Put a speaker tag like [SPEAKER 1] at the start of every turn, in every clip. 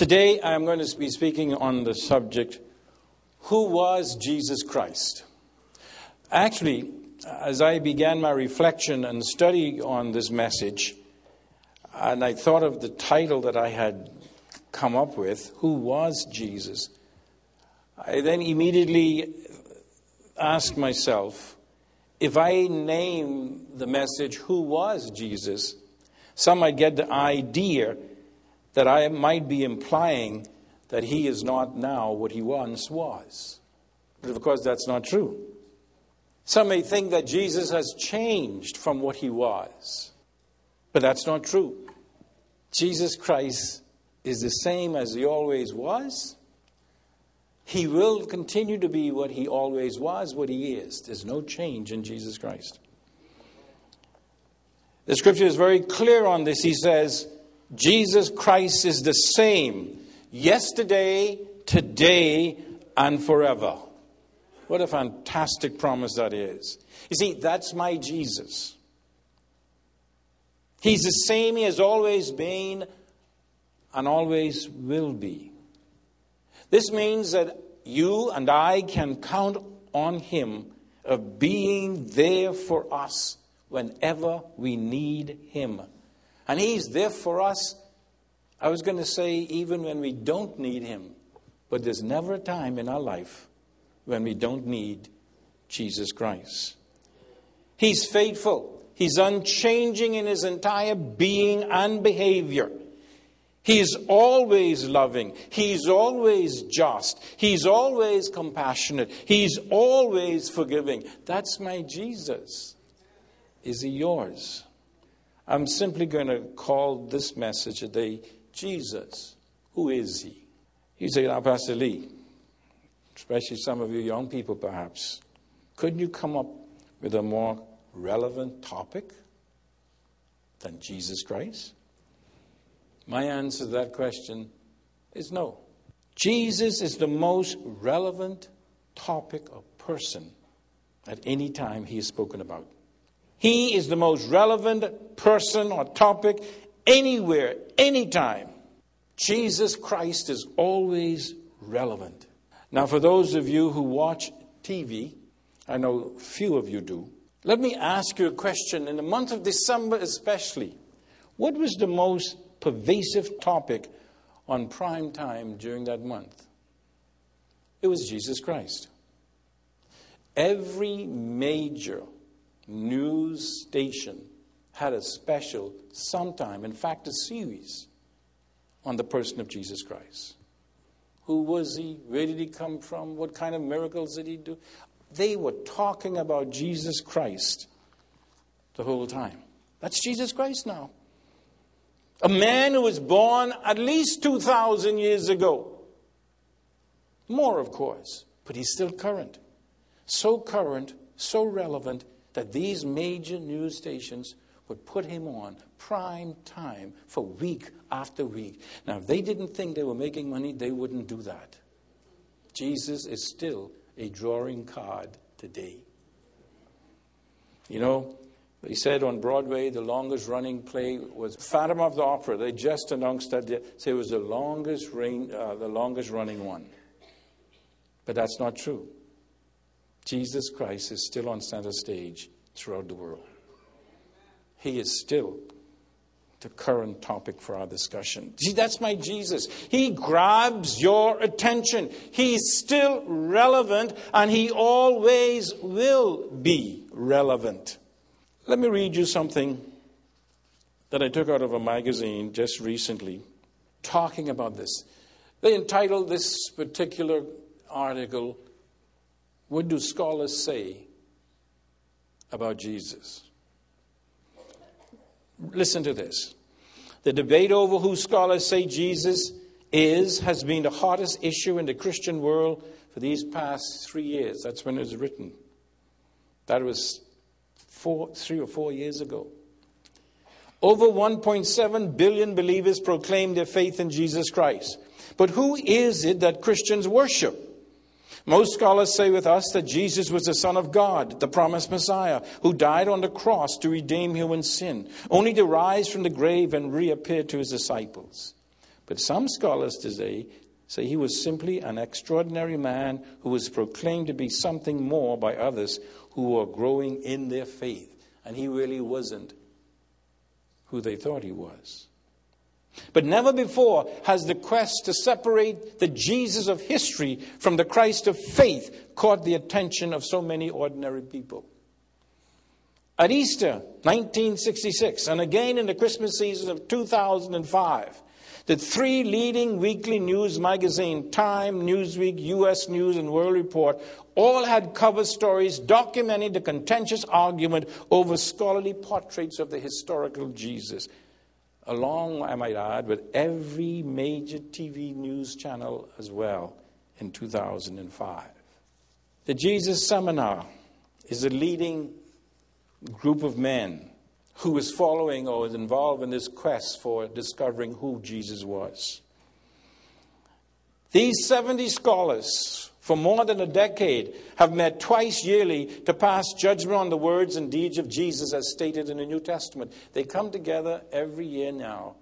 [SPEAKER 1] Today I'm going to be speaking on the subject Who was Jesus Christ? Actually, as I began my reflection and study on this message, and I thought of the title that I had come up with Who was Jesus? I then immediately asked myself if I name the message Who was Jesus? Some might get the idea that I might be implying that he is not now what he once was. But of course, that's not true. Some may think that Jesus has changed from what he was, but that's not true. Jesus Christ is the same as he always was. He will continue to be what he always was, what he is. There's no change in Jesus Christ. The scripture is very clear on this. He says, Jesus Christ is the same yesterday, today, and forever. What a fantastic promise that is. You see, that's my Jesus. He's the same he has always been and always will be. This means that you and I can count on him of being there for us whenever we need him. And He's there for us. I was going to say, even when we don't need Him. But there's never a time in our life when we don't need Jesus Christ. He's faithful, He's unchanging in His entire being and behavior. He's always loving. He's always just. He's always compassionate. He's always forgiving. That's my Jesus. Is he yours? I'm simply going to call this message today Jesus. Who is he? You say, now, Pastor Lee, especially some of you young people perhaps, couldn't you come up with a more relevant topic than Jesus Christ? My answer to that question is no. Jesus is the most relevant topic or person at any time he is spoken about. He is the most relevant person or topic anywhere, anytime. Jesus Christ is always relevant. Now, for those of you who watch TV, I know few of you do, let me ask you a question. In the month of December, especially, what was the most pervasive topic on prime time during that month? It was Jesus Christ. Every major news station had a special sometime, in fact, a series on the person of Jesus Christ. Who was he? Where did he come from? What kind of miracles did he do? They were talking about Jesus Christ the whole time. That's Jesus Christ now. A man who was born at least 2,000 years ago. More, of course, but he's still current. So current, so relevant, that these major news stations would put him on prime time for week after week. Now, if they didn't think they were making money, they wouldn't do that. Jesus is still a drawing card today. You know, they said on Broadway the longest running play was Phantom of the Opera. They just announced that it was the longest, reign, uh, the longest running one. But that's not true. Jesus Christ is still on center stage throughout the world. He is still the current topic for our discussion. See, that's my Jesus. He grabs your attention. He's still relevant and he always will be relevant. Let me read you something that I took out of a magazine just recently talking about this. They entitled this particular article, what do scholars say about Jesus? Listen to this. The debate over who scholars say Jesus is has been the hottest issue in the Christian world for these past three years. That's when it was written. That was four, three or four years ago. Over 1.7 billion believers proclaim their faith in Jesus Christ. But who is it that Christians worship? Most scholars say with us that Jesus was the Son of God, the promised Messiah, who died on the cross to redeem human sin, only to rise from the grave and reappear to his disciples. But some scholars today say he was simply an extraordinary man who was proclaimed to be something more by others who were growing in their faith. And he really wasn't who they thought he was. But never before has the quest to separate the Jesus of history from the Christ of faith caught the attention of so many ordinary people. At Easter 1966, and again in the Christmas season of 2005, the three leading weekly news magazines, Time, Newsweek, US News, and World Report, all had cover stories documenting the contentious argument over scholarly portraits of the historical Jesus along, I might add, with every major TV news channel as well in 2005. The Jesus Seminar is a leading group of men who is following or is involved in this quest for discovering who Jesus was. These 70 scholars, for more than a decade, have met twice yearly to pass judgment on the words and deeds of Jesus as stated in the New Testament. They come together every year now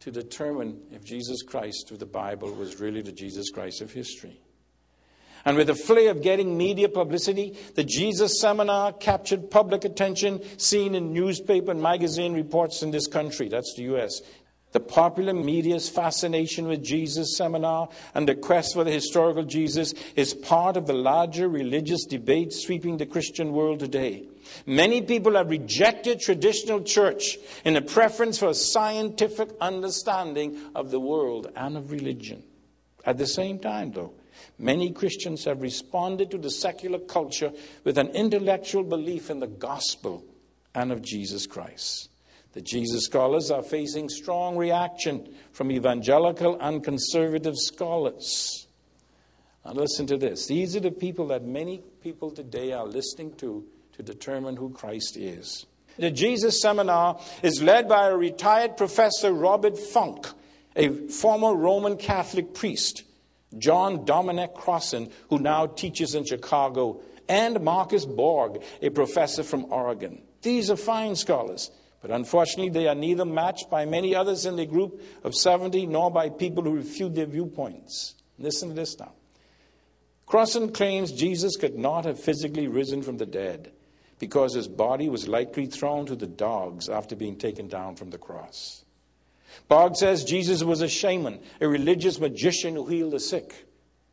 [SPEAKER 1] to determine if Jesus Christ through the Bible was really the Jesus Christ of history. And with the flair of getting media publicity, the Jesus Seminar captured public attention seen in newspaper and magazine reports in this country. That's the U.S. The popular media's fascination with Jesus Seminar and the quest for the historical Jesus is part of the larger religious debate sweeping the Christian world today. Many people have rejected traditional church in a preference for a scientific understanding of the world and of religion. At the same time, though, Many Christians have responded to the secular culture with an intellectual belief in the gospel and of Jesus Christ. The Jesus scholars are facing strong reaction from evangelical and conservative scholars. Now, listen to this. These are the people that many people today are listening to to determine who Christ is. The Jesus Seminar is led by a retired professor, Robert Funk, a former Roman Catholic priest. John Dominic Crossan, who now teaches in Chicago, and Marcus Borg, a professor from Oregon. These are fine scholars, but unfortunately, they are neither matched by many others in the group of 70 nor by people who refute their viewpoints. Listen to this now. Crossan claims Jesus could not have physically risen from the dead because his body was likely thrown to the dogs after being taken down from the cross. Borg says Jesus was a shaman, a religious magician who healed the sick.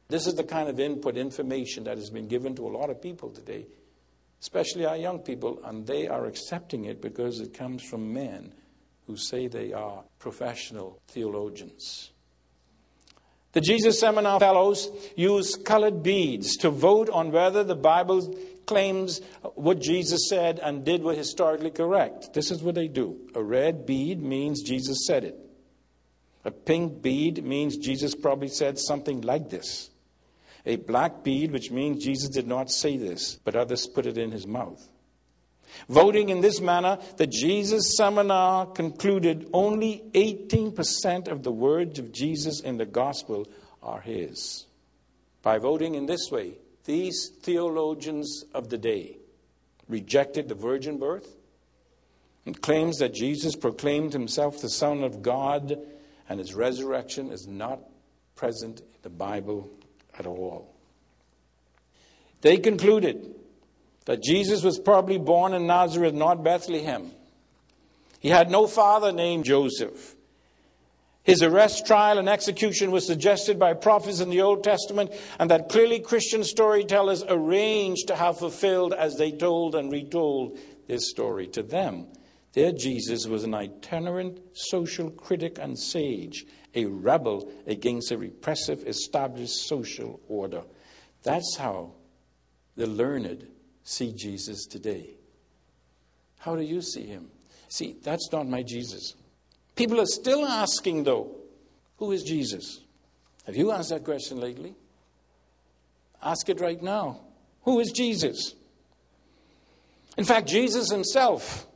[SPEAKER 1] This is the kind of input, information that has been given to a lot of people today, especially our young people, and they are accepting it because it comes from men who say they are professional theologians. The Jesus Seminar Fellows use colored beads to vote on whether the Bible claims what Jesus said and did were historically correct. This is what they do. A red bead means Jesus said it. A pink bead means Jesus probably said something like this. A black bead, which means Jesus did not say this, but others put it in his mouth. Voting in this manner, the Jesus Seminar concluded only 18% of the words of Jesus in the gospel are his. By voting in this way, these theologians of the day rejected the virgin birth and claims that Jesus proclaimed himself the Son of God and his resurrection is not present in the Bible at all. They concluded that Jesus was probably born in Nazareth, not Bethlehem. He had no father named Joseph. His arrest, trial, and execution was suggested by prophets in the Old Testament, and that clearly Christian storytellers arranged to have fulfilled as they told and retold this story to them. Their Jesus was an itinerant social critic and sage, a rebel against a repressive established social order. That's how the learned see Jesus today. How do you see him? See, that's not my Jesus. People are still asking, though, who is Jesus? Have you asked that question lately? Ask it right now. Who is Jesus? In fact, Jesus himself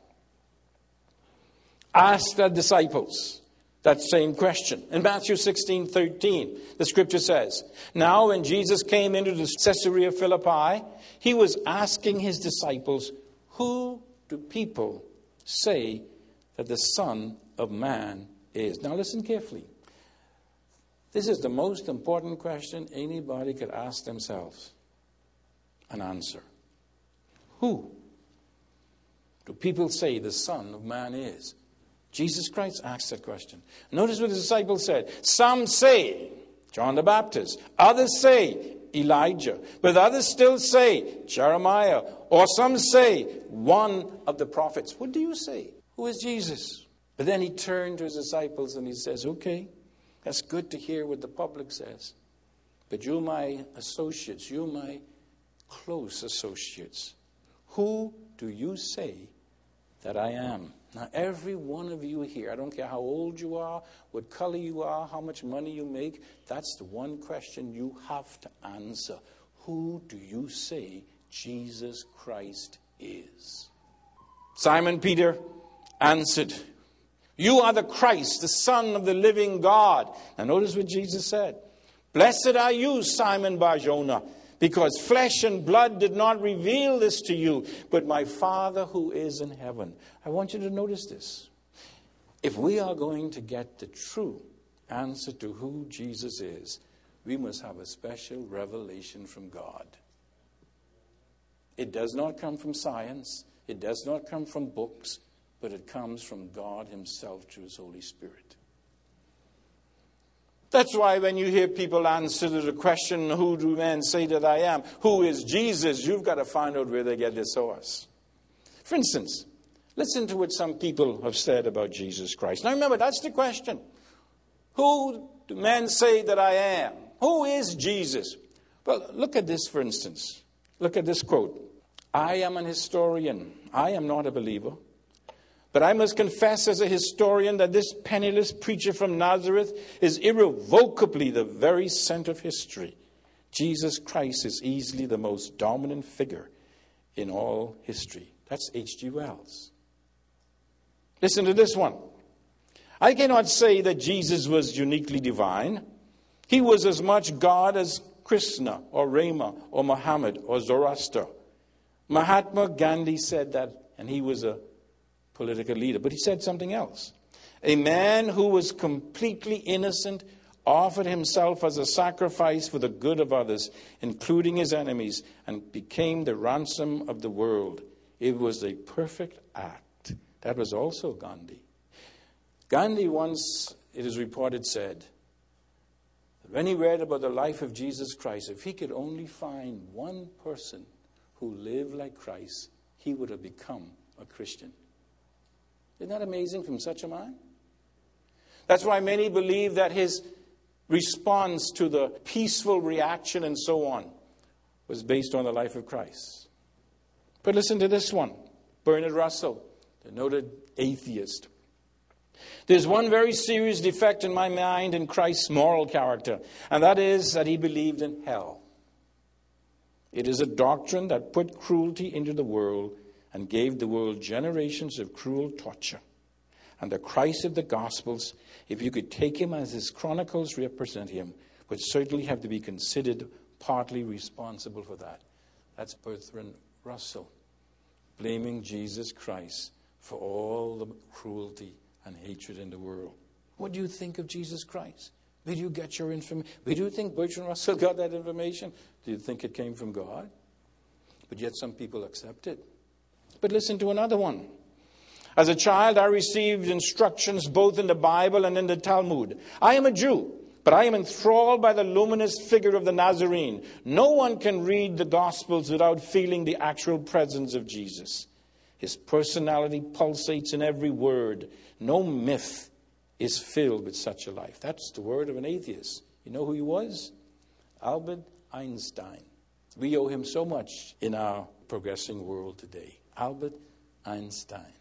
[SPEAKER 1] asked the disciples that same question. In Matthew 16 13, the scripture says, Now when Jesus came into the Caesarea Philippi, he was asking his disciples, Who do people say that the Son of Man is. Now, listen carefully. This is the most important question anybody could ask themselves an answer. Who do people say the Son of Man is? Jesus Christ asked that question. Notice what the disciples said. Some say John the Baptist, others say Elijah, but others still say Jeremiah, or some say one of the prophets. What do you say? Who is Jesus? But then he turned to his disciples and he says, Okay, that's good to hear what the public says. But you, my associates, you, my close associates, who do you say that I am? Now, every one of you here, I don't care how old you are, what color you are, how much money you make, that's the one question you have to answer. Who do you say Jesus Christ is? Simon Peter answered, You are the Christ, the Son of the living God. Now, notice what Jesus said. Blessed are you, Simon Barjona because flesh and blood did not reveal this to you, but my Father who is in heaven. I want you to notice this. If we are going to get the true answer to who Jesus is, we must have a special revelation from God. It does not come from science, it does not come from books, but it comes from God Himself through His Holy Spirit. That's why when you hear people answer the question, Who do men say that I am? Who is Jesus? You've got to find out where they get their source. For instance, listen to what some people have said about Jesus Christ. Now remember, that's the question. Who do men say that I am? Who is Jesus? Well, look at this, for instance. Look at this quote I am an historian, I am not a believer. But I must confess as a historian that this penniless preacher from Nazareth is irrevocably the very center of history. Jesus Christ is easily the most dominant figure in all history. That's H.G. Wells. Listen to this one. I cannot say that Jesus was uniquely divine. He was as much God as Krishna or Rama or Muhammad or Zoroaster. Mahatma Gandhi said that, and he was a political leader. But he said something else. A man who was completely innocent offered himself as a sacrifice for the good of others, including his enemies, and became the ransom of the world. It was a perfect act. That was also Gandhi. Gandhi once, it is reported, said, that when he read about the life of Jesus Christ, if he could only find one person who lived like Christ, he would have become a Christian. Isn't that amazing from such a man? That's why many believe that his response to the peaceful reaction and so on was based on the life of Christ. But listen to this one Bertrand Russell, the noted atheist. There's one very serious defect in my mind in Christ's moral character, and that is that he believed in hell. It is a doctrine that put cruelty into the world and gave the world generations of cruel torture. And the Christ of the Gospels, if you could take him as his chronicles represent him, would certainly have to be considered partly responsible for that. That's Bertrand Russell, blaming Jesus Christ for all the cruelty and hatred in the world. What do you think of Jesus Christ? Where do you get your information? Where do you think Bertrand Russell got that information? Do you think it came from God? But yet some people accept it. But listen to another one. As a child, I received instructions both in the Bible and in the Talmud. I am a Jew, but I am enthralled by the luminous figure of the Nazarene. No one can read the Gospels without feeling the actual presence of Jesus. His personality pulsates in every word. No myth is filled with such a life. That's the word of an atheist. You know who he was? Albert Einstein. We owe him so much in our progressing world today. Albert Einstein.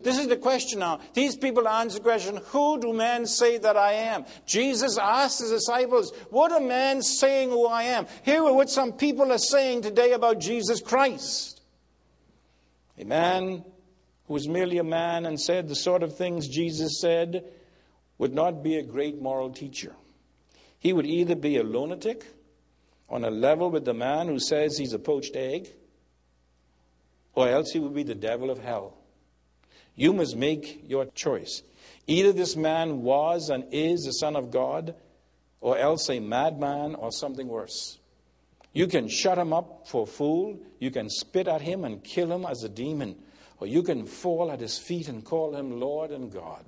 [SPEAKER 1] This is the question now. These people answer the question Who do men say that I am? Jesus asked his disciples, What are men saying who I am? Here are what some people are saying today about Jesus Christ. A man who was merely a man and said the sort of things Jesus said would not be a great moral teacher. He would either be a lunatic on a level with the man who says he's a poached egg or else he will be the devil of hell. You must make your choice. Either this man was and is the Son of God, or else a madman or something worse. You can shut him up for a fool, you can spit at him and kill him as a demon, or you can fall at his feet and call him Lord and God.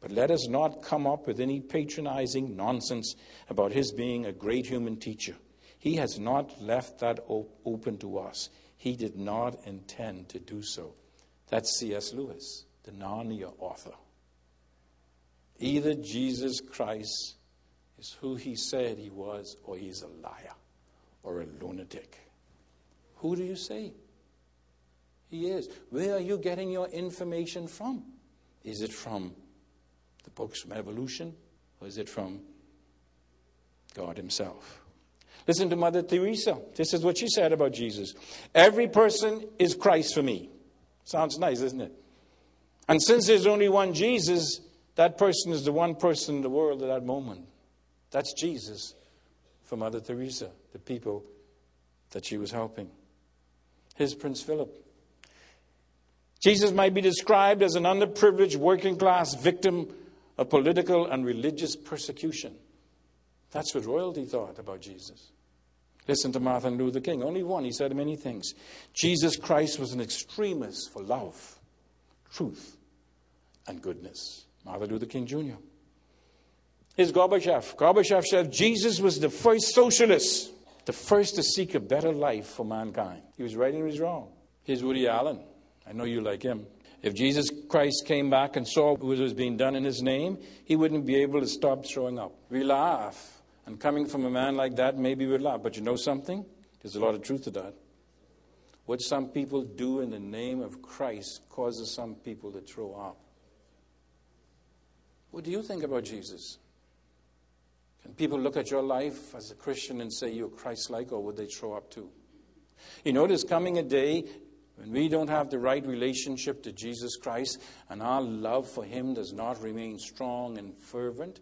[SPEAKER 1] But let us not come up with any patronizing nonsense about his being a great human teacher. He has not left that op- open to us. He did not intend to do so. That's C.S. Lewis, the Narnia author. Either Jesus Christ is who he said he was, or he's a liar or a lunatic. Who do you say he is? Where are you getting your information from? Is it from the books from evolution, or is it from God Himself? Listen to Mother Teresa. This is what she said about Jesus. Every person is Christ for me. Sounds nice, isn't it? And since there's only one Jesus, that person is the one person in the world at that moment. That's Jesus for Mother Teresa, the people that she was helping. Here's Prince Philip. Jesus might be described as an underprivileged working class victim of political and religious persecution. That's what royalty thought about Jesus. Listen to Martin Luther King. Only one. He said many things. Jesus Christ was an extremist for love, truth, and goodness. Martin Luther King Jr. Here's Gorbachev. Gorbachev said Jesus was the first socialist, the first to seek a better life for mankind. He was right and he was wrong. Here's Woody Allen. I know you like him. If Jesus Christ came back and saw what was being done in his name, he wouldn't be able to stop showing up. We laugh. And coming from a man like that, maybe we'd laugh. But you know something? There's a lot of truth to that. What some people do in the name of Christ causes some people to throw up. What do you think about Jesus? Can people look at your life as a Christian and say you're Christ like, or would they throw up too? You know, there's coming a day when we don't have the right relationship to Jesus Christ and our love for Him does not remain strong and fervent,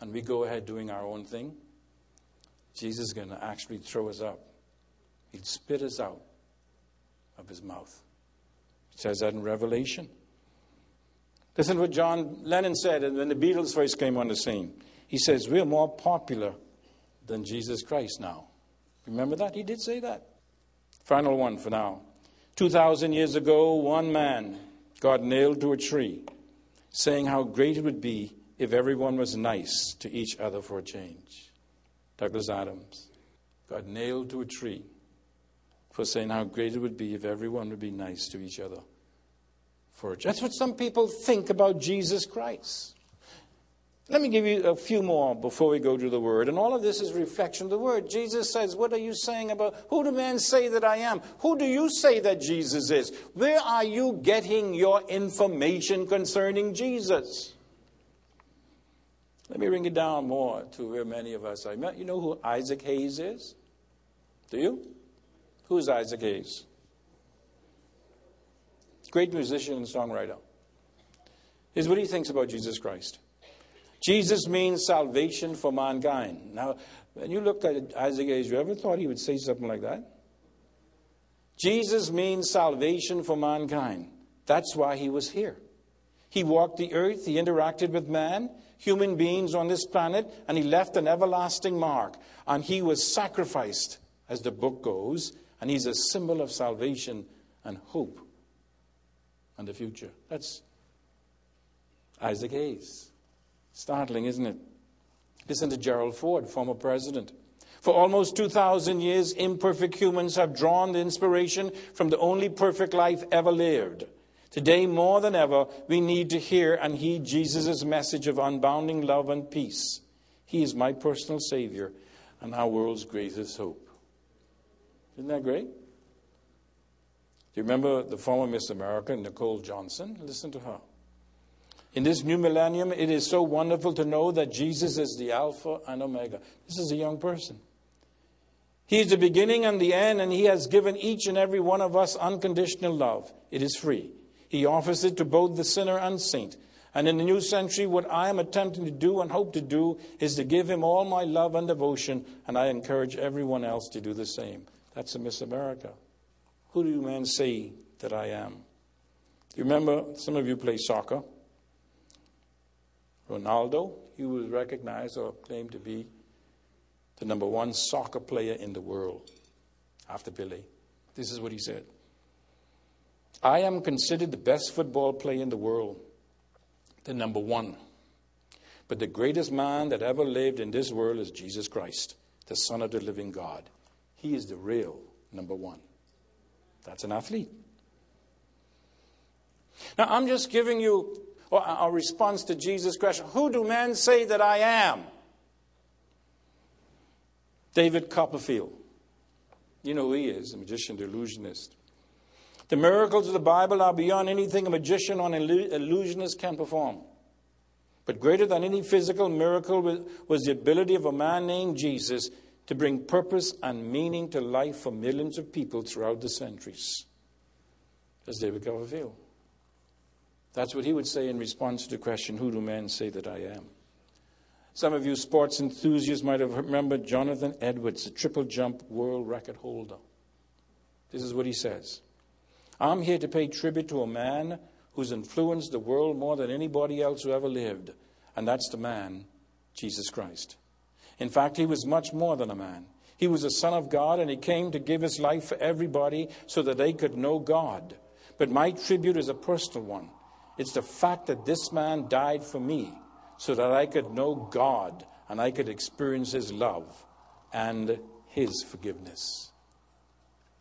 [SPEAKER 1] and we go ahead doing our own thing, Jesus is going to actually throw us up. He'd spit us out of His mouth. It says that in Revelation. Listen to what John Lennon said when the Beatles first came on the scene. He says, We're more popular than Jesus Christ now. Remember that? He did say that. Final one for now. 2,000 years ago, one man got nailed to a tree, saying how great it would be if everyone was nice to each other for a change. Douglas Adams got nailed to a tree for saying how great it would be if everyone would be nice to each other for a change. That's what some people think about Jesus Christ. Let me give you a few more before we go to the Word. And all of this is reflection of the Word. Jesus says, What are you saying about who do men say that I am? Who do you say that Jesus is? Where are you getting your information concerning Jesus? Let me bring it down more to where many of us are. You know who Isaac Hayes is? Do you? Who's Isaac Hayes? Great musician and songwriter. Here's what he thinks about Jesus Christ. Jesus means salvation for mankind. Now, when you looked at Isaac Hayes, you ever thought he would say something like that? Jesus means salvation for mankind. That's why he was here. He walked the earth, he interacted with man, human beings on this planet, and he left an everlasting mark. And he was sacrificed, as the book goes, and he's a symbol of salvation and hope and the future. That's Isaac Hayes. Startling, isn't it? Listen to Gerald Ford, former president. For almost 2,000 years, imperfect humans have drawn the inspiration from the only perfect life ever lived. Today, more than ever, we need to hear and heed Jesus' message of unbounding love and peace. He is my personal Savior and our world's greatest hope. Isn't that great? Do you remember the former Miss America, Nicole Johnson? Listen to her. In this new millennium, it is so wonderful to know that Jesus is the Alpha and Omega. This is a young person. He is the beginning and the end, and He has given each and every one of us unconditional love. It is free. He offers it to both the sinner and saint. And in the new century, what I am attempting to do and hope to do is to give Him all my love and devotion, and I encourage everyone else to do the same. That's a Miss America. Who do you men say that I am? Do you remember some of you play soccer? Ronaldo, he was recognized or claimed to be the number one soccer player in the world after Pelé. This is what he said I am considered the best football player in the world, the number one. But the greatest man that ever lived in this world is Jesus Christ, the Son of the living God. He is the real number one. That's an athlete. Now, I'm just giving you a response to Jesus' question Who do men say that I am? David Copperfield. You know who he is, a magician, the illusionist. The miracles of the Bible are beyond anything a magician or an illusionist can perform. But greater than any physical miracle was the ability of a man named Jesus to bring purpose and meaning to life for millions of people throughout the centuries. That's David Copperfield. That's what he would say in response to the question, Who do men say that I am? Some of you sports enthusiasts might have remembered Jonathan Edwards, the triple jump world record holder. This is what he says I'm here to pay tribute to a man who's influenced the world more than anybody else who ever lived, and that's the man, Jesus Christ. In fact, he was much more than a man. He was a son of God, and he came to give his life for everybody so that they could know God. But my tribute is a personal one. It's the fact that this man died for me so that I could know God and I could experience his love and his forgiveness.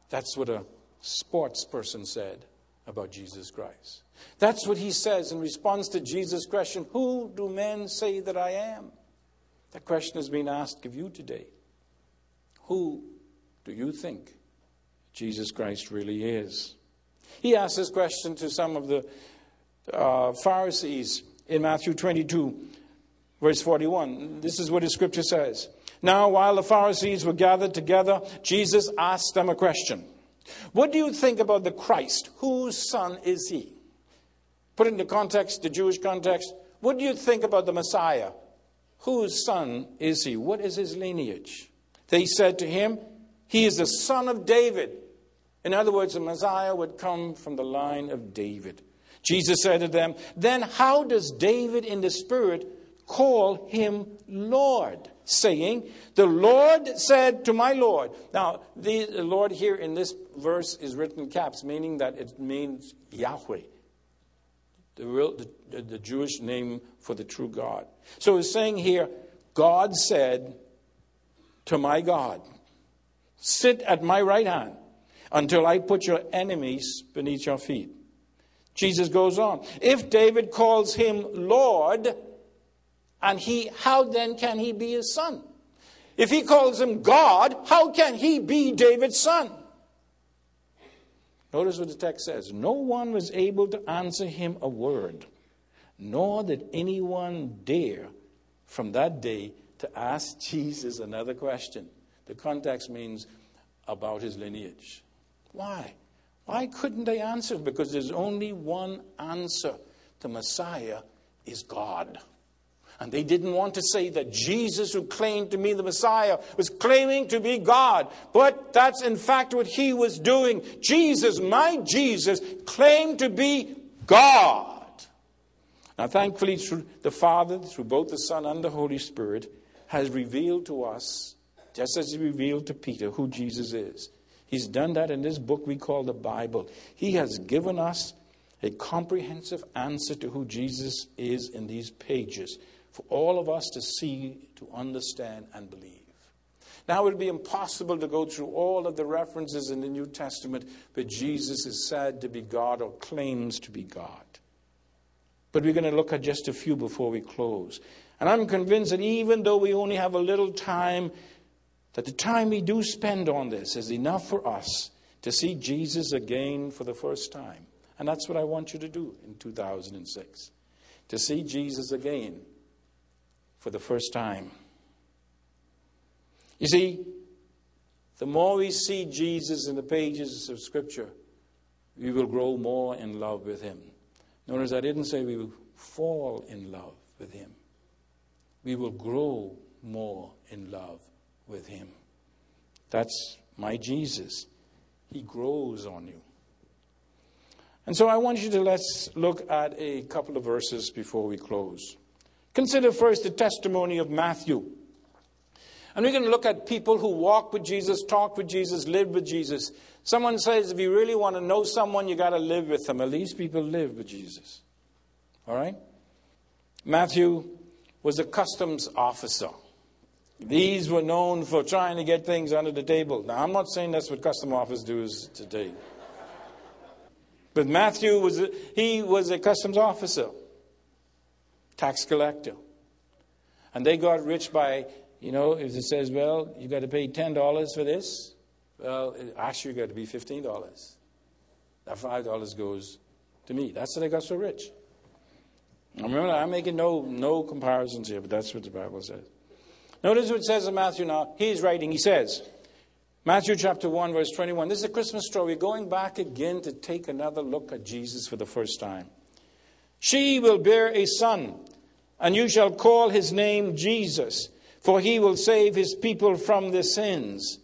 [SPEAKER 1] That's what a sports person said about Jesus Christ. That's what he says in response to Jesus' question Who do men say that I am? That question has been asked of you today. Who do you think Jesus Christ really is? He asked this question to some of the uh, Pharisees in Matthew 22, verse 41. This is what the scripture says. Now, while the Pharisees were gathered together, Jesus asked them a question What do you think about the Christ? Whose son is he? Put into context, the Jewish context, what do you think about the Messiah? Whose son is he? What is his lineage? They said to him, He is the son of David. In other words, the Messiah would come from the line of David. Jesus said to them, Then how does David in the Spirit call him Lord? Saying, The Lord said to my Lord. Now, the Lord here in this verse is written in caps, meaning that it means Yahweh, the, real, the, the Jewish name for the true God. So he's saying here, God said to my God, Sit at my right hand until I put your enemies beneath your feet. Jesus goes on. If David calls him Lord, and he, how then can he be his son? If he calls him God, how can he be David's son? Notice what the text says No one was able to answer him a word, nor did anyone dare from that day to ask Jesus another question. The context means about his lineage. Why? Why couldn't they answer? Because there's only one answer the Messiah is God. And they didn't want to say that Jesus, who claimed to be the Messiah, was claiming to be God. But that's in fact what he was doing. Jesus, my Jesus, claimed to be God. Now, thankfully, through the Father, through both the Son and the Holy Spirit, has revealed to us, just as he revealed to Peter, who Jesus is. He's done that in this book we call the Bible. He has given us a comprehensive answer to who Jesus is in these pages for all of us to see, to understand, and believe. Now, it would be impossible to go through all of the references in the New Testament where Jesus is said to be God or claims to be God. But we're going to look at just a few before we close. And I'm convinced that even though we only have a little time that the time we do spend on this is enough for us to see Jesus again for the first time. And that's what I want you to do in 2006 to see Jesus again for the first time. You see, the more we see Jesus in the pages of Scripture, we will grow more in love with Him. Notice I didn't say we will fall in love with Him, we will grow more in love with Him. That's my Jesus. He grows on you. And so I want you to let's look at a couple of verses before we close. Consider first the testimony of Matthew. And we're going to look at people who walk with Jesus, talk with Jesus, live with Jesus. Someone says if you really want to know someone, you got to live with them. At least people live with Jesus. All right? Matthew was a customs officer. These were known for trying to get things under the table. Now, I'm not saying that's what custom officers do today. But Matthew was a, he was a customs officer, tax collector. And they got rich by, you know, if it says, well, you got to pay $10 for this, well, actually you got to be $15. That $5 goes to me. That's how they got so rich. Remember, I'm making no, no comparisons here, but that's what the Bible says. Notice what it says in Matthew now. He's writing, he says, Matthew chapter 1, verse 21. This is a Christmas story. We're going back again to take another look at Jesus for the first time. She will bear a son, and you shall call his name Jesus, for he will save his people from their sins.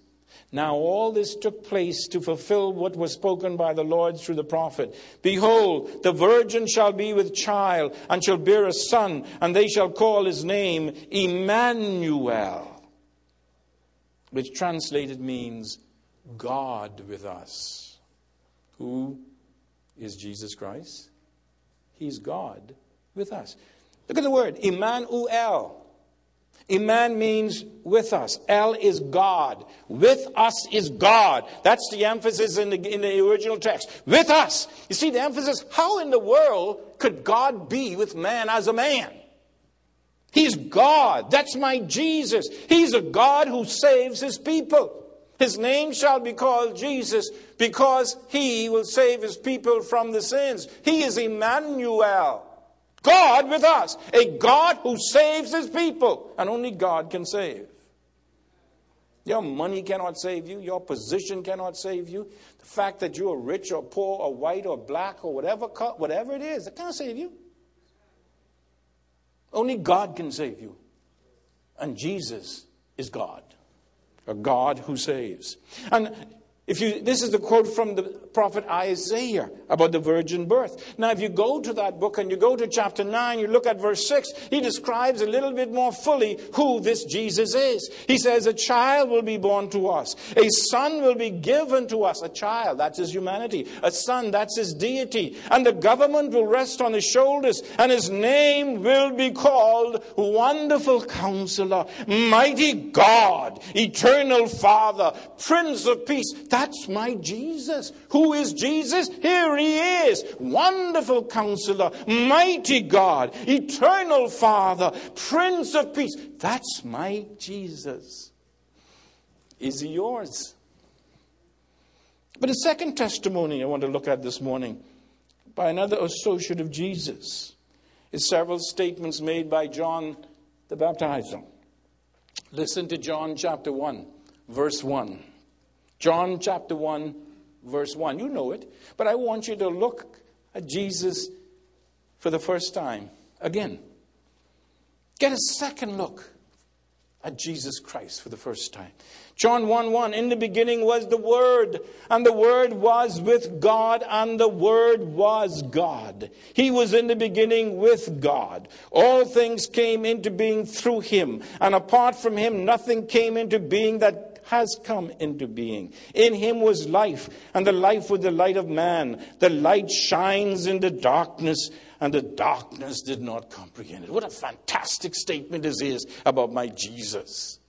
[SPEAKER 1] Now, all this took place to fulfill what was spoken by the Lord through the prophet. Behold, the virgin shall be with child, and shall bear a son, and they shall call his name Emmanuel, which translated means God with us. Who is Jesus Christ? He's God with us. Look at the word, Emmanuel. Iman means with us. El is God. With us is God. That's the emphasis in the, in the original text. With us. You see, the emphasis how in the world could God be with man as a man? He's God. That's my Jesus. He's a God who saves his people. His name shall be called Jesus because he will save his people from the sins. He is Emmanuel. God with us, a God who saves his people, and only God can save. Your money cannot save you. Your position cannot save you. The fact that you are rich or poor or white or black or whatever, whatever it is, it can't save you. Only God can save you. And Jesus is God, a God who saves. And if you, this is the quote from the prophet Isaiah about the virgin birth. Now, if you go to that book and you go to chapter 9, you look at verse 6, he describes a little bit more fully who this Jesus is. He says, A child will be born to us, a son will be given to us. A child, that's his humanity. A son, that's his deity. And the government will rest on his shoulders, and his name will be called Wonderful Counselor, Mighty God, Eternal Father, Prince of Peace. That's my Jesus. Who is Jesus? Here he is. Wonderful counselor, mighty God, eternal Father, Prince of Peace. That's my Jesus. Is he yours? But a second testimony I want to look at this morning by another associate of Jesus is several statements made by John the Baptizer. Listen to John chapter 1, verse 1. John chapter 1, verse 1. You know it. But I want you to look at Jesus for the first time again. Get a second look at Jesus Christ for the first time. John 1 1 In the beginning was the Word, and the Word was with God, and the Word was God. He was in the beginning with God. All things came into being through Him, and apart from Him, nothing came into being that has come into being. In him was life, and the life was the light of man. The light shines in the darkness, and the darkness did not comprehend it. What a fantastic statement this is about my Jesus.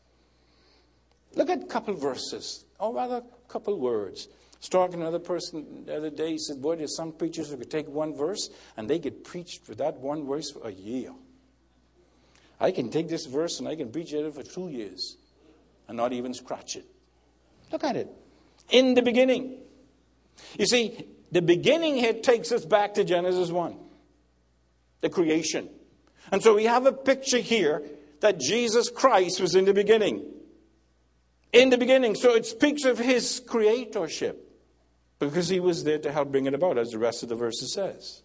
[SPEAKER 1] Look at a couple verses, or rather, a couple words. I was talking to another person the other day. He said, Boy, there's some preachers who could take one verse and they get preached for that one verse for a year. I can take this verse and I can preach it for two years and not even scratch it. Look at it. In the beginning. You see, the beginning here takes us back to Genesis 1, the creation. And so we have a picture here that Jesus Christ was in the beginning. In the beginning. So it speaks of his creatorship because he was there to help bring it about, as the rest of the verses says.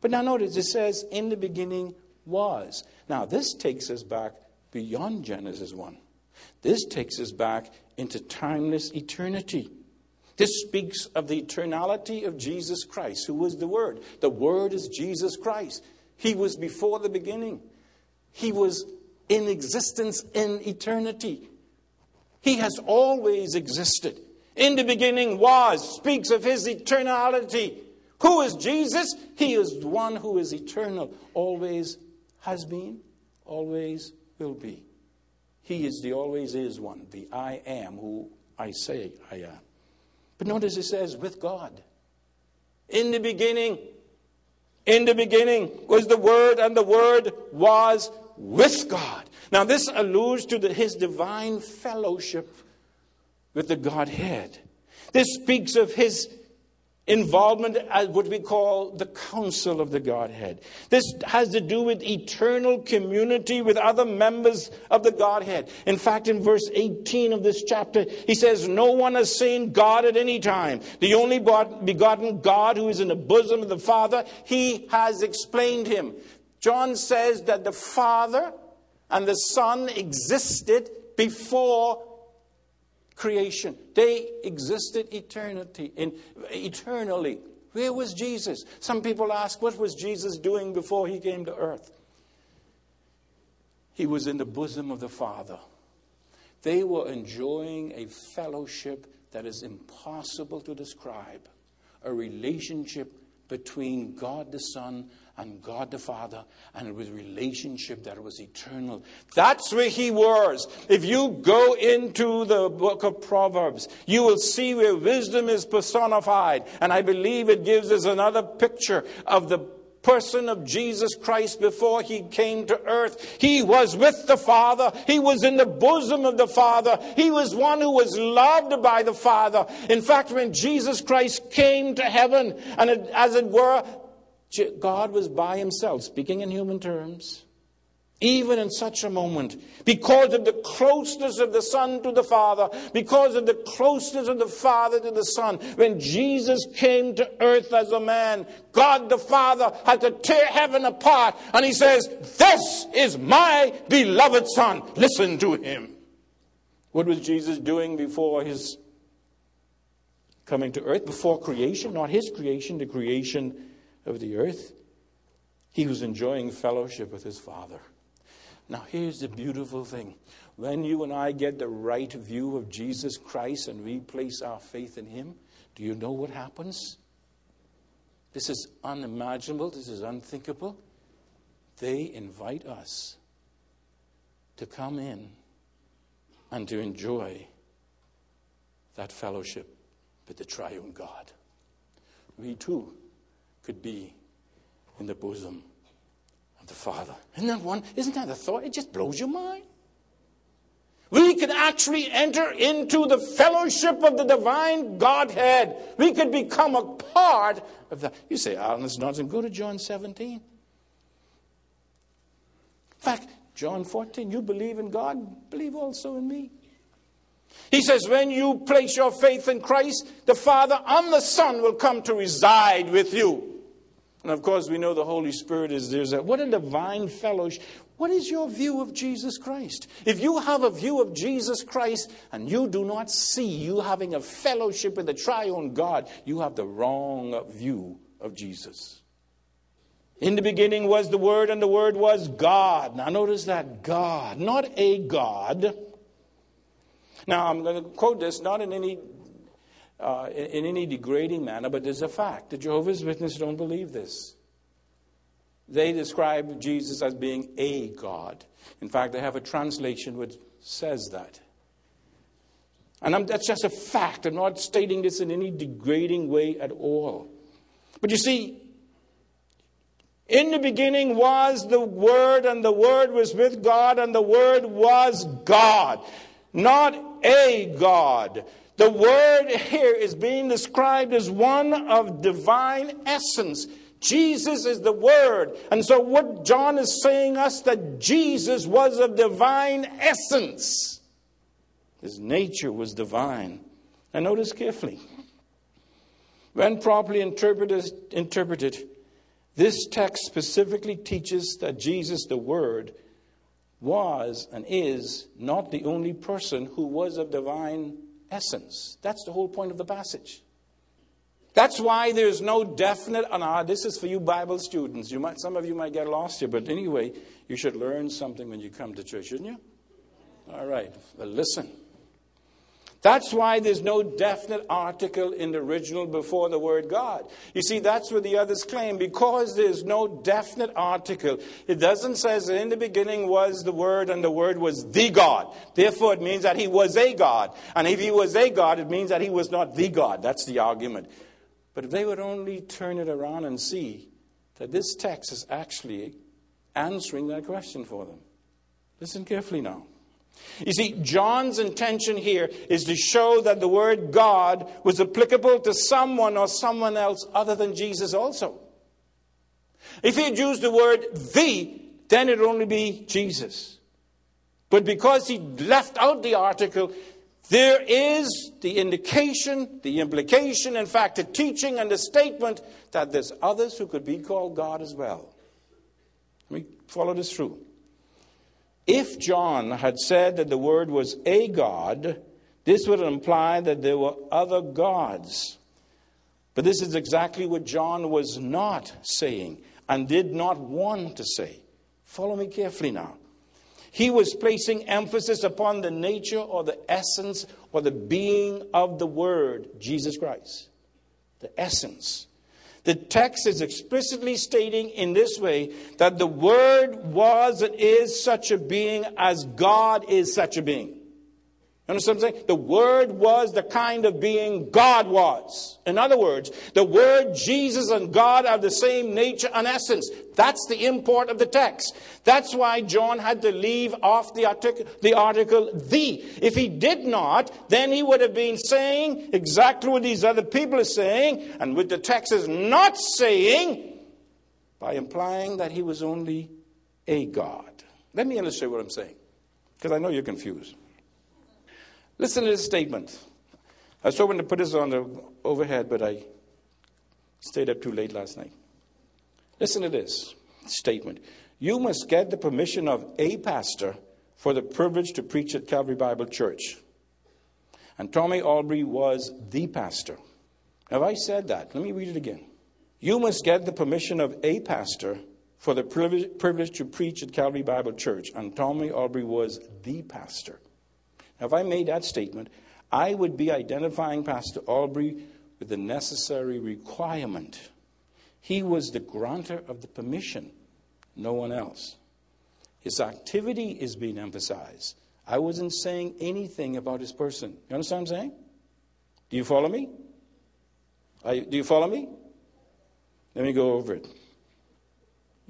[SPEAKER 1] But now notice it says, in the beginning was. Now this takes us back beyond Genesis 1. This takes us back into timeless eternity. This speaks of the eternality of Jesus Christ, who was the Word. The Word is Jesus Christ. He was before the beginning. He was in existence in eternity. He has always existed. In the beginning was, speaks of his eternality. Who is Jesus? He is one who is eternal, always has been, always will be. He is the always is one, the I am who I say I am. But notice it says, with God. In the beginning, in the beginning was the Word, and the Word was with God. Now, this alludes to the, his divine fellowship with the Godhead. This speaks of his involvement as what we call the council of the Godhead. This has to do with eternal community with other members of the Godhead. In fact, in verse 18 of this chapter, he says, No one has seen God at any time. The only begotten God who is in the bosom of the Father, he has explained him. John says that the Father and the Son existed before creation. They existed eternity in eternally. Where was Jesus? Some people ask, what was Jesus doing before he came to earth? He was in the bosom of the Father. They were enjoying a fellowship that is impossible to describe, a relationship between God the Son and God the Father, and it was a relationship that was eternal. That's where he was. If you go into the book of Proverbs, you will see where wisdom is personified. And I believe it gives us another picture of the person of Jesus Christ before he came to earth. He was with the Father. He was in the bosom of the Father. He was one who was loved by the Father. In fact, when Jesus Christ came to heaven, and it, as it were, God was by himself, speaking in human terms, even in such a moment, because of the closeness of the Son to the Father, because of the closeness of the Father to the Son. When Jesus came to earth as a man, God the Father had to tear heaven apart, and he says, This is my beloved Son. Listen to him. What was Jesus doing before his coming to earth? Before creation, not his creation, the creation of the earth. He was enjoying fellowship with his Father. Now, here's the beautiful thing. When you and I get the right view of Jesus Christ and we place our faith in him, do you know what happens? This is unimaginable, this is unthinkable. They invite us to come in and to enjoy that fellowship with the triune God. We too could be in the bosom of the Father. Isn't that one? Isn't that a thought? It just blows your mind. We could actually enter into the fellowship of the divine Godhead. We could become a part of that. You say, Alan, it's not go to John 17. In fact, John 14, you believe in God, believe also in me. He says, when you place your faith in Christ, the Father and the Son will come to reside with you. And of course, we know the Holy Spirit is there. What a divine fellowship. What is your view of Jesus Christ? If you have a view of Jesus Christ and you do not see you having a fellowship with the triune God, you have the wrong view of Jesus. In the beginning was the Word, and the Word was God. Now, notice that God, not a God. Now, I'm going to quote this not in any uh, in, in any degrading manner, but there's a fact. The Jehovah's Witnesses don't believe this. They describe Jesus as being a God. In fact, they have a translation which says that. And I'm, that's just a fact. I'm not stating this in any degrading way at all. But you see, in the beginning was the Word, and the Word was with God, and the Word was God. Not a God. The word here is being described as one of divine essence. Jesus is the Word. And so, what John is saying us that Jesus was of divine essence. His nature was divine. And notice carefully. When properly interpreted, interpreted, this text specifically teaches that Jesus, the Word, was and is not the only person who was of divine essence. That's the whole point of the passage. That's why there's no definite, and ah, this is for you Bible students. You might, some of you might get lost here, but anyway, you should learn something when you come to church, shouldn't you? All right, well, listen. That's why there's no definite article in the original before the word God. You see, that's what the others claim. Because there's no definite article, it doesn't say that in the beginning was the word and the word was the God. Therefore, it means that he was a God. And if he was a God, it means that he was not the God. That's the argument. But if they would only turn it around and see that this text is actually answering that question for them. Listen carefully now. You see, John's intention here is to show that the word God was applicable to someone or someone else other than Jesus also. If he had used the word the, then it would only be Jesus. But because he left out the article, there is the indication, the implication, in fact, a teaching and a statement that there's others who could be called God as well. Let me follow this through. If John had said that the Word was a God, this would imply that there were other gods. But this is exactly what John was not saying and did not want to say. Follow me carefully now. He was placing emphasis upon the nature or the essence or the being of the Word, Jesus Christ. The essence. The text is explicitly stating in this way that the Word was and is such a being as God is such a being. Understand what I'm saying? The Word was the kind of being God was. In other words, the Word, Jesus, and God are the same nature and essence. That's the import of the text. That's why John had to leave off the, artic- the article the. If he did not, then he would have been saying exactly what these other people are saying, and what the text is not saying, by implying that he was only a God. Let me illustrate what I'm saying, because I know you're confused. Listen to this statement. I was hoping to put this on the overhead, but I stayed up too late last night. Listen to this statement. You must get the permission of a pastor for the privilege to preach at Calvary Bible Church. And Tommy Aubrey was the pastor. Have I said that? Let me read it again. You must get the permission of a pastor for the privilege to preach at Calvary Bible Church. And Tommy Aubrey was the pastor. Now, if I made that statement, I would be identifying Pastor Aubrey with the necessary requirement. He was the grantor of the permission, no one else. His activity is being emphasized. I wasn't saying anything about his person. You understand what I'm saying? Do you follow me? You, do you follow me? Let me go over it.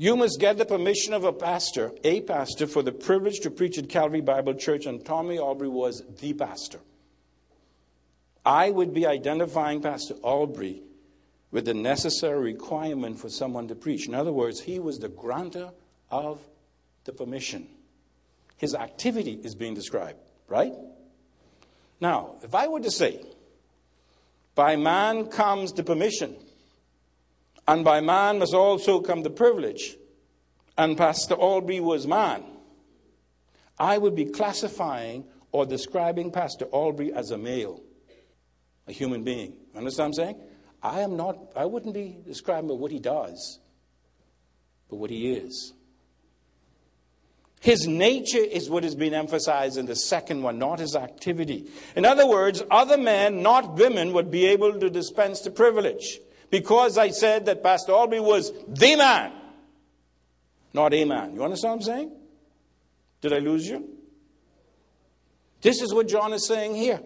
[SPEAKER 1] You must get the permission of a pastor, a pastor, for the privilege to preach at Calvary Bible Church, and Tommy Aubrey was the pastor. I would be identifying Pastor Aubrey with the necessary requirement for someone to preach. In other words, he was the grantor of the permission. His activity is being described, right? Now, if I were to say, by man comes the permission, and by man must also come the privilege. And Pastor Aubrey was man. I would be classifying or describing Pastor Aubrey as a male, a human being. Understand what I'm saying? I am not, I wouldn't be describing what he does, but what he is. His nature is what is being emphasized in the second one, not his activity. In other words, other men, not women, would be able to dispense the privilege because I said that Pastor Aubrey was the man, not a man. You understand what I'm saying? Did I lose you? This is what John is saying here.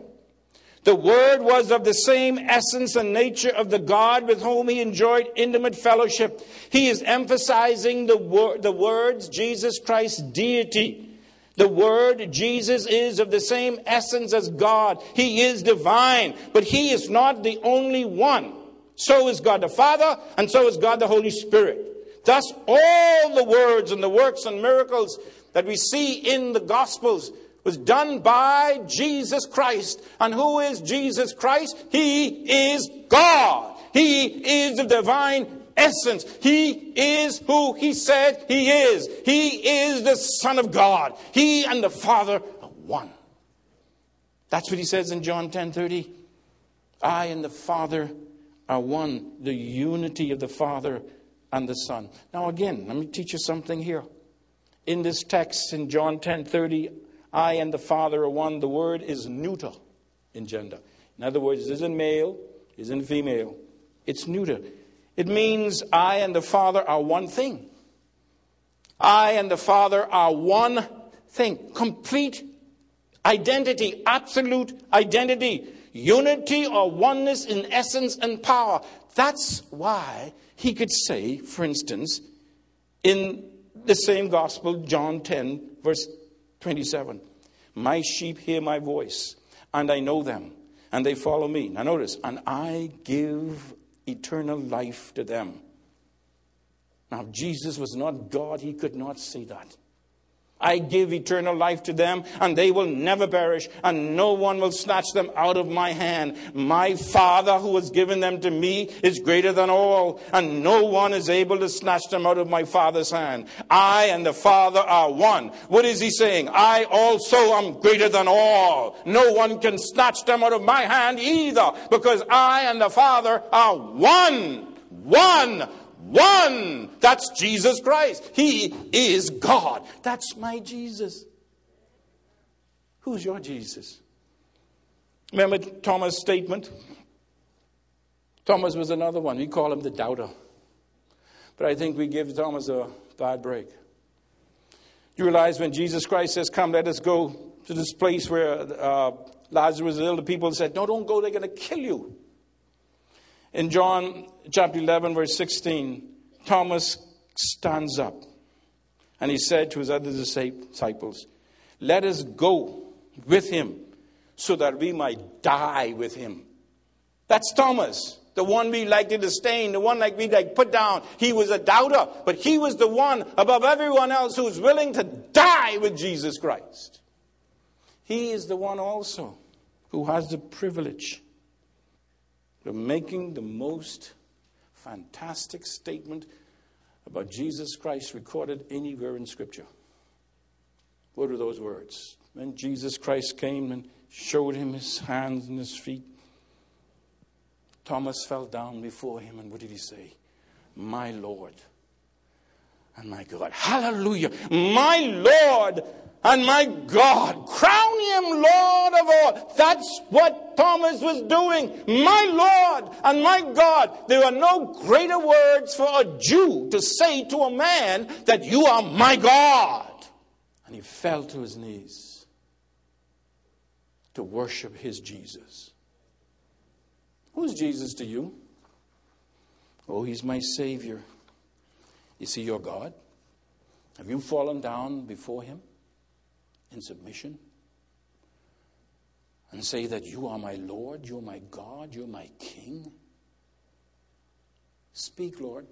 [SPEAKER 1] The Word was of the same essence and nature of the God with whom he enjoyed intimate fellowship. He is emphasizing the, wor- the words Jesus Christ's deity. The Word, Jesus, is of the same essence as God. He is divine, but He is not the only one. So is God the Father, and so is God the Holy Spirit. Thus, all the words and the works and miracles that we see in the Gospels was done by Jesus Christ. And who is Jesus Christ? He is God. He is the divine essence. He is who he said he is. He is the Son of God. He and the Father are one. That's what he says in John 10 30. I and the Father are one, the unity of the Father and the Son. Now, again, let me teach you something here. In this text in John 10 30, I and the Father are one. The word is neuter in gender. In other words, it isn't male, it isn't female. It's neuter. It means I and the Father are one thing. I and the Father are one thing. Complete identity, absolute identity, unity or oneness in essence and power. That's why he could say, for instance, in the same gospel, John 10, verse 27, My sheep hear my voice, and I know them, and they follow me. Now notice, and I give eternal life to them. Now, if Jesus was not God, he could not say that. I give eternal life to them, and they will never perish, and no one will snatch them out of my hand. My Father, who has given them to me, is greater than all, and no one is able to snatch them out of my Father's hand. I and the Father are one. What is he saying? I also am greater than all. No one can snatch them out of my hand either, because I and the Father are one. One one. That's Jesus Christ. He is God. That's my Jesus. Who's your Jesus? Remember Thomas' statement? Thomas was another one. We call him the doubter. But I think we give Thomas a bad break. You realize when Jesus Christ says, Come, let us go to this place where uh, Lazarus is ill, the people said, No, don't go, they're going to kill you. In John chapter 11, verse 16, Thomas stands up and he said to his other disciples, Let us go with him so that we might die with him. That's Thomas, the one we like to disdain, the one like we like put down. He was a doubter, but he was the one above everyone else who was willing to die with Jesus Christ. He is the one also who has the privilege they're making the most fantastic statement about Jesus Christ recorded anywhere in Scripture. What are those words? When Jesus Christ came and showed him his hands and his feet, Thomas fell down before him, and what did he say? My Lord and my God. Hallelujah. My Lord and my God. Crown him Lord of all. That's what Thomas was doing. My Lord and my God. There are no greater words for a Jew to say to a man that you are my God. And he fell to his knees to worship his Jesus. Who's Jesus to you? Oh, he's my Savior. Is he your God? Have you fallen down before him? in submission and say that you are my Lord, you're my God, you're my King? Speak, Lord.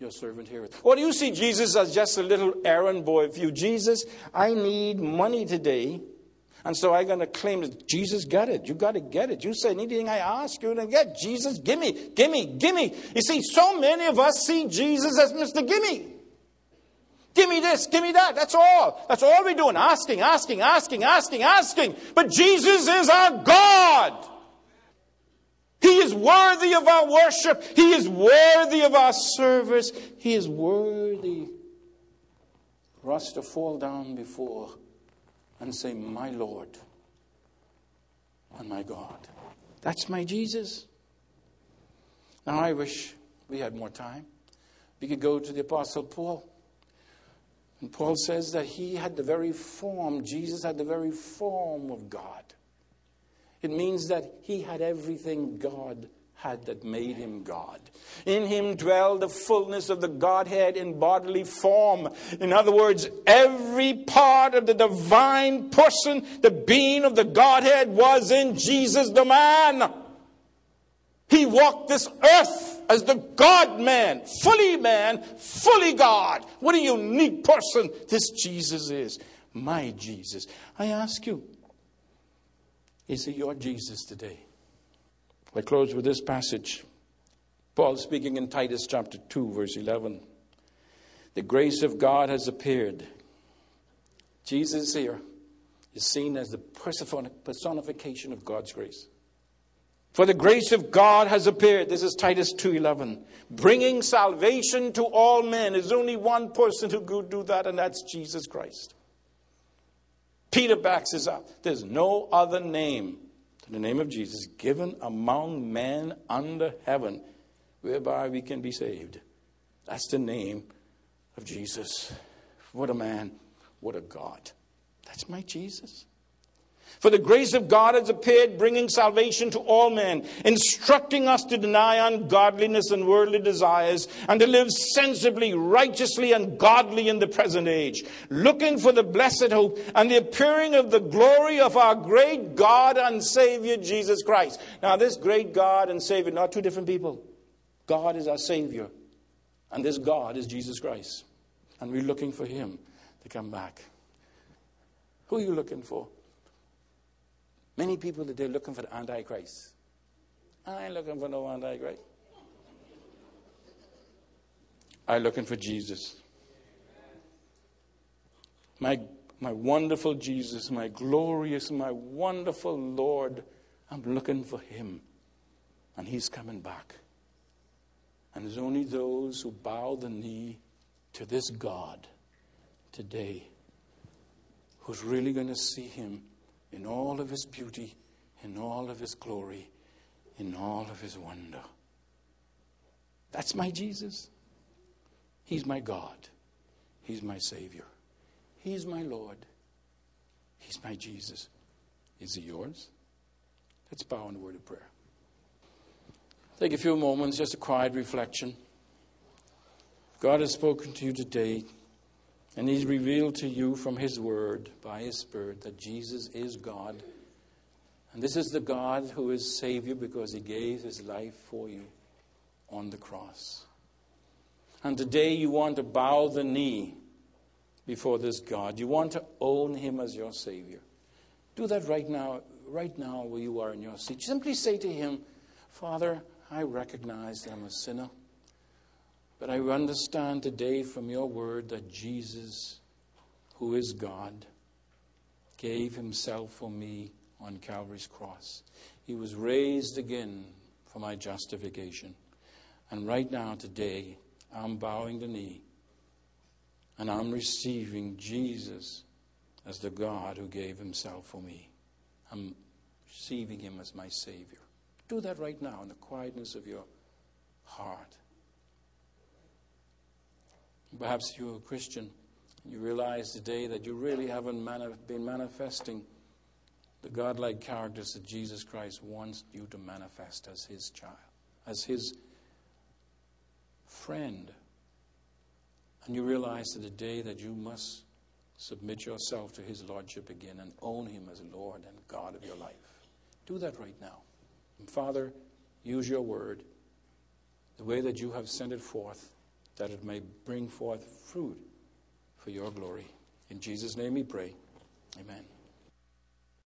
[SPEAKER 1] Your servant heareth. Or do you see Jesus as just a little errand boy for you? Jesus, I need money today. And so I'm going to claim that Jesus got it. You got to get it. You say anything I ask, going to get. Jesus, gimme, gimme, gimme. You see, so many of us see Jesus as Mr. Gimme. Give me this, give me that. That's all. That's all we're doing. Asking, asking, asking, asking, asking. But Jesus is our God. He is worthy of our worship. He is worthy of our service. He is worthy for us to fall down before and say, My Lord and my God. That's my Jesus. Now, I wish we had more time. We could go to the Apostle Paul. And Paul says that he had the very form, Jesus had the very form of God. It means that he had everything God had that made him God. In him dwelled the fullness of the Godhead in bodily form. In other words, every part of the divine person, the being of the Godhead, was in Jesus the man. He walked this earth as the God man, fully man, fully God. What a unique person this Jesus is. My Jesus. I ask you, is he your Jesus today? I close with this passage. Paul speaking in Titus chapter 2, verse 11. The grace of God has appeared. Jesus here is seen as the personification of God's grace. For the grace of God has appeared. This is Titus 2:11. Bringing salvation to all men. There's only one person who could do that, and that's Jesus Christ. Peter backs us up. There's no other name than the name of Jesus given among men under heaven whereby we can be saved. That's the name of Jesus. What a man, what a God. That's my Jesus. For the grace of God has appeared, bringing salvation to all men, instructing us to deny ungodliness and worldly desires, and to live sensibly, righteously, and godly in the present age, looking for the blessed hope and the appearing of the glory of our great God and Savior, Jesus Christ. Now, this great God and Savior, not two different people. God is our Savior, and this God is Jesus Christ. And we're looking for Him to come back. Who are you looking for? Many people today are looking for the Antichrist. I ain't looking for no Antichrist. I'm looking for Jesus. My, my wonderful Jesus, my glorious, my wonderful Lord. I'm looking for him. And he's coming back. And it's only those who bow the knee to this God today who's really going to see him in all of his beauty, in all of his glory, in all of his wonder. That's my Jesus. He's my God. He's my Savior. He's my Lord. He's my Jesus. Is he yours? Let's bow in a word of prayer. Take a few moments, just a quiet reflection. God has spoken to you today. And He's revealed to you from His Word, by His Spirit, that Jesus is God. And this is the God who is Savior because He gave His life for you on the cross. And today you want to bow the knee before this God. You want to own Him as your Savior. Do that right now, right now where you are in your seat. Simply say to Him, Father, I recognize that I'm a sinner. But I understand today from your word that Jesus, who is God, gave himself for me on Calvary's cross. He was raised again for my justification. And right now, today, I'm bowing the knee and I'm receiving Jesus as the God who gave himself for me. I'm receiving him as my Savior. Do that right now in the quietness of your heart. Perhaps you're a Christian. You realize today that you really haven't been manifesting the godlike characters that Jesus Christ wants you to manifest as his child, as his friend. And you realize that today that you must submit yourself to his lordship again and own him as Lord and God of your life. Do that right now. And Father, use your word the way that you have sent it forth that it may bring forth fruit for your glory. In Jesus' name we pray. Amen.